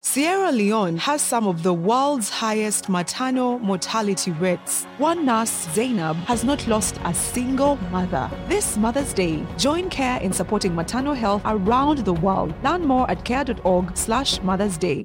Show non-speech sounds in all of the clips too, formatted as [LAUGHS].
Sierra Leone has some of the world's highest maternal mortality rates. One nurse, Zainab, has not lost a single mother. This Mother's Day, join CARE in supporting maternal health around the world. Learn more at care.org slash Mother's Day.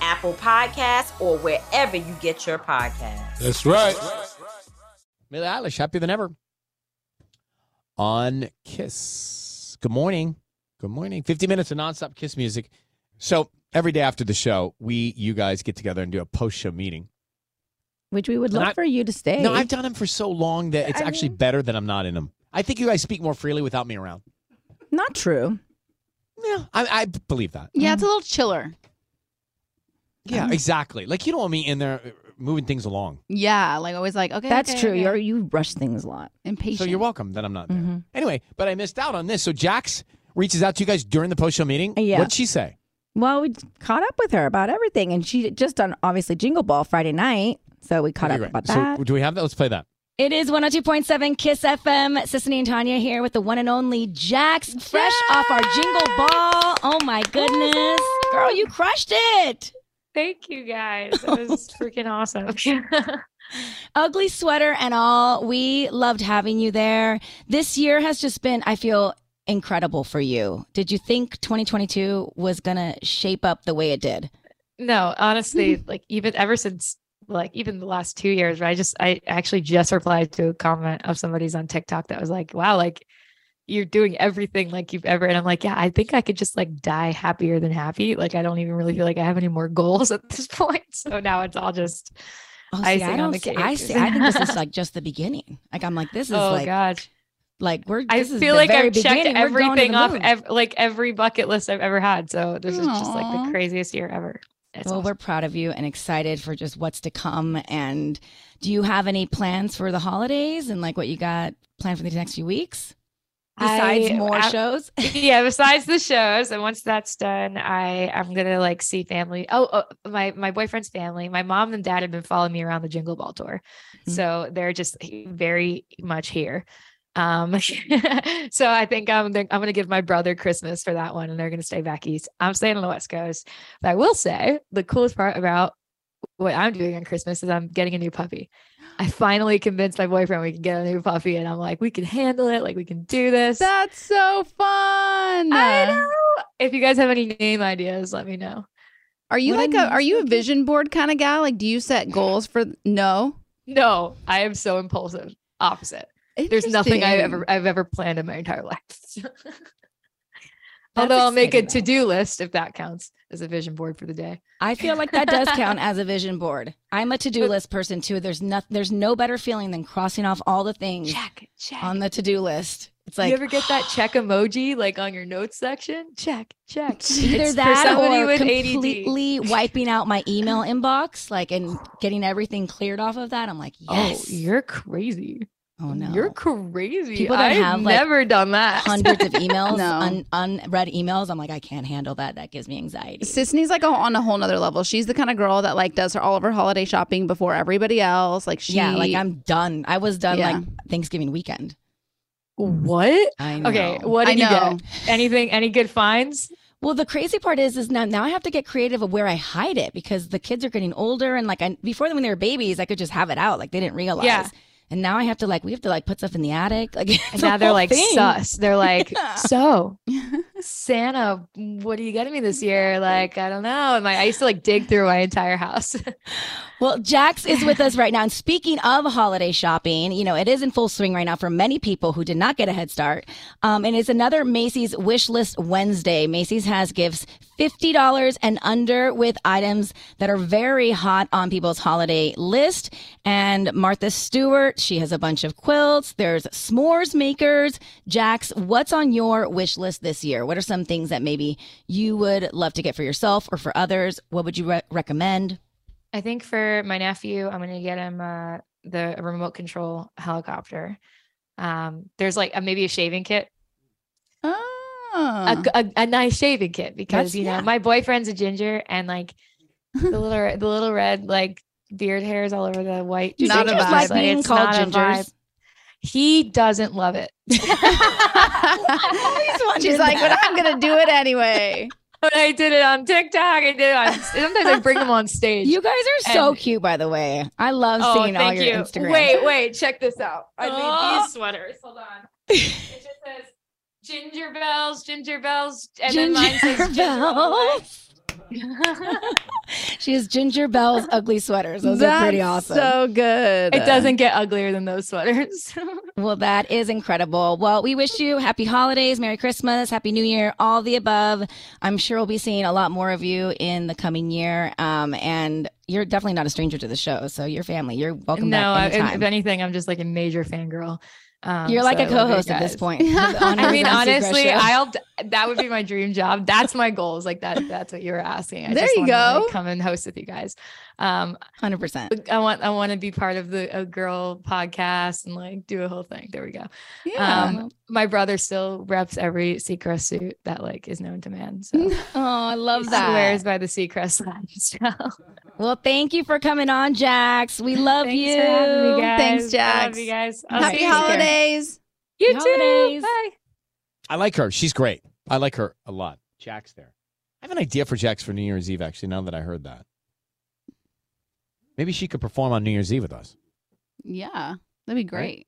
Apple Podcasts, or wherever you get your podcasts. That's right. Billie Eilish, happier than ever. On Kiss. Good morning. Good morning. 50 minutes of nonstop Kiss music. So every day after the show, we, you guys get together and do a post show meeting. Which we would love I- for you to stay. No, I've done them for so long that it's I actually mean- better that I'm not in them. I think you guys speak more freely without me around. Not true. Yeah, I, I believe that. Yeah, it's a little chiller. Yeah, exactly. Like you don't want me in there uh, moving things along. Yeah, like always like, okay. That's okay, true. okay. You're you rush things a lot. impatient. So you're welcome that I'm not there. Mhm. Anyway, but I missed out on this. So Jax reaches out to you guys during the post show meeting. Yeah. What'd she say? Well, we caught up with her about everything, and she just done obviously Jingle Ball Friday night, so we caught Okay, up great. about so that. do we have that? Let's play that. It is 102.7 Kiss FM. Sisanie and Tanya here with the one and only Jax, fresh off our Jingle Ball. Oh my goodness. Girl, you crushed it. Thank you guys. It [LAUGHS] was freaking awesome. [LAUGHS] Ugly sweater and all. We loved having you there. This year has just been, I feel, incredible for you. Did you think 2022 was going to shape up the way it did? no, honestly, [LAUGHS] like even ever since like even the last two years, right? I just I actually just replied to a comment of somebody's on TikTok that was like, wow, like you're doing everything like you've ever and I'm like, yeah, I think I could just like die happier than happy. Like I don't even really feel like I have any more goals [LAUGHS] at this point. So now it's all just Oh, see, I on don't the see, cake. I see. I think this is like just the beginning. Like I'm like, this is oh like, gosh. like we're. I feel like I've checked beginning. We're going to everything off, ev- like every bucket list I've ever had. So this is just like the craziest year ever. It's well, awesome. we're proud of you and excited for just what's to come. And do you have any plans for the holidays and like what you got planned for the next few weeks? Besides I- more I- shows? [LAUGHS] yeah besides the shows and once that's done i i'm gonna like see family oh, oh my my boyfriend's family my mom and dad have been following me around the jingle ball tour Mhm. so they're just very much here um [LAUGHS] so i think i'm i'm gonna give my brother christmas for that one and they're gonna stay back east i'm staying on the west coast but i will say the coolest part about what i'm doing on christmas is i'm getting a new puppy I finally convinced my boyfriend we can get a new puppy, and I'm like, we can handle it. Like, we can do this. That's so fun. I know. If you guys have any name ideas, let me know. Are you What like a are you a vision board kind of guy? Like do you set goals for no? No, I am so impulsive. Opposite. There's nothing I ever I've ever planned in my entire [LAUGHS] life. Although I'll make a to-do list if that counts as a vision board for the day. I feel like that does count as a vision board. I'm a to-do list person too. There's no, there's no better feeling than crossing off all the things Check, check. on the to-do list. It's like you ever get that check emoji like on your notes section? Check, check. [LAUGHS] either It's that or with ADD. completely wiping out my email inbox, like and getting everything cleared off of that. I'm like, oh, yes. Oh, you're crazy. Oh no. You're crazy. People that I've have, like, never done that. [LAUGHS] hundreds of emails, No. un- unread emails. I'm like, I can't handle that. That gives me anxiety. Sisanie's like a, on a whole nother level. She's the kind of girl that like does her all of her holiday shopping before everybody else. Like she, yeah, like I'm done. I was done Yeah. like Thanksgiving weekend. what? I know. Okay, what I did you get? Anything? Any good finds? Well, the crazy part is, is now now I have to get creative of where I hide it because the kids are getting older and like I, before when they were babies, I could just have it out like they didn't realize. Yeah. And now I have to like we have to like put stuff in the attic. [LAUGHS] Like And now they're like thing. sus. They're [LAUGHS] like, Yeah. so [LAUGHS] Santa, what are you getting me this year? Like, I don't know. And like, I used to like dig through my entire house. Well, Jax is with us right now. And speaking of holiday shopping, you know, it is in full swing right now for many people who did not get a head start. Um, and it's another Macy's Wish List Wednesday. Macy's has gifts $50 and under with items that are very hot on people's holiday list. And Martha Stewart, she has a bunch of quilts. There's s'mores makers. Jax, what's on your wish list this year? What are some things that maybe you would love to get for yourself or for others? What would you re- recommend? I think for my nephew, I'm gonna get him uh, the remote control helicopter. Um, there's like a, maybe a shaving kit, oh. a, a, a nice shaving kit because That's- you know yeah. my boyfriend's a ginger and like the little the little red like beard hairs all over the white. Do Not a vibe. like Like, being it's called not a vibe. gingers? He doesn't love it. [LAUGHS] [LAUGHS] She's like, but I'm gonna do it anyway. [LAUGHS] When I did it on TikTok, I did it on. Sometimes I bring them on stage. You guys are so And- cute, by the way. I love oh, seeing all thank your you. Instagram. Wait, wait, check this out. I Oh. made these sweaters. Hold on. It just says ginger bells, ginger bells, and then mine says Ginger ginger all the way. bells. She has Ginger Bell's ugly sweaters. Those are pretty That's awesome. So good. It doesn't get uglier than those sweaters. [LAUGHS] well, that is incredible. Well, we wish you happy holidays, Merry Christmas, Happy New Year, all the above. I'm sure we'll be seeing a lot more of you in the coming year. Um, and you're definitely not a stranger to the show, so your family, you're welcome no, I, back if, anytime. if anything, I'm just like a major fangirl. Um, you're like so a co-host at this point. [LAUGHS] I mean, honestly, I'll. That would be my dream job. That's my goals. Like that. That's what you were asking. I There just you wanna, like, go. come and host with you guys. Um, 100%. I want. I want to be part of the a girl podcast and like do a whole thing. There we go. Yeah. Um, my brother still reps every Seacrest suit that like is known to man. So [LAUGHS] Oh, I love he that. swears by the Seacrest lifestyle. [LAUGHS] Well, thank you for coming on, Jax. We love Thanks you. for having me, guys. Thanks, I love Jax. you guys. I'll Happy see holidays. You Happy too. holidays. Bye. I like her. She's great. I like her a lot. Jack's there. I have an idea for Jax for New Year's Eve, actually, now that I heard that. Maybe she could perform on New Year's Eve with us. Yeah, that'd be great.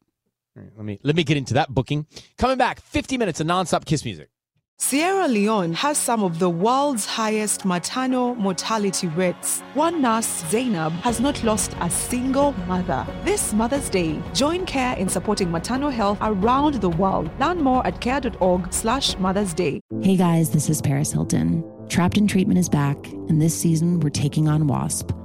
All right, let me let me get into that booking. Coming back, 50 minutes of nonstop kiss music. Sierra Leone has some of the world's highest maternal mortality rates. One nurse, Zainab, has not lost a single mother. This Mother's Day, join CARE in supporting maternal health around the world. Learn more at care.org slash Mother's Day. Hey guys, this is Paris Hilton. Trapped in Treatment is back, and this season we're taking on WASP,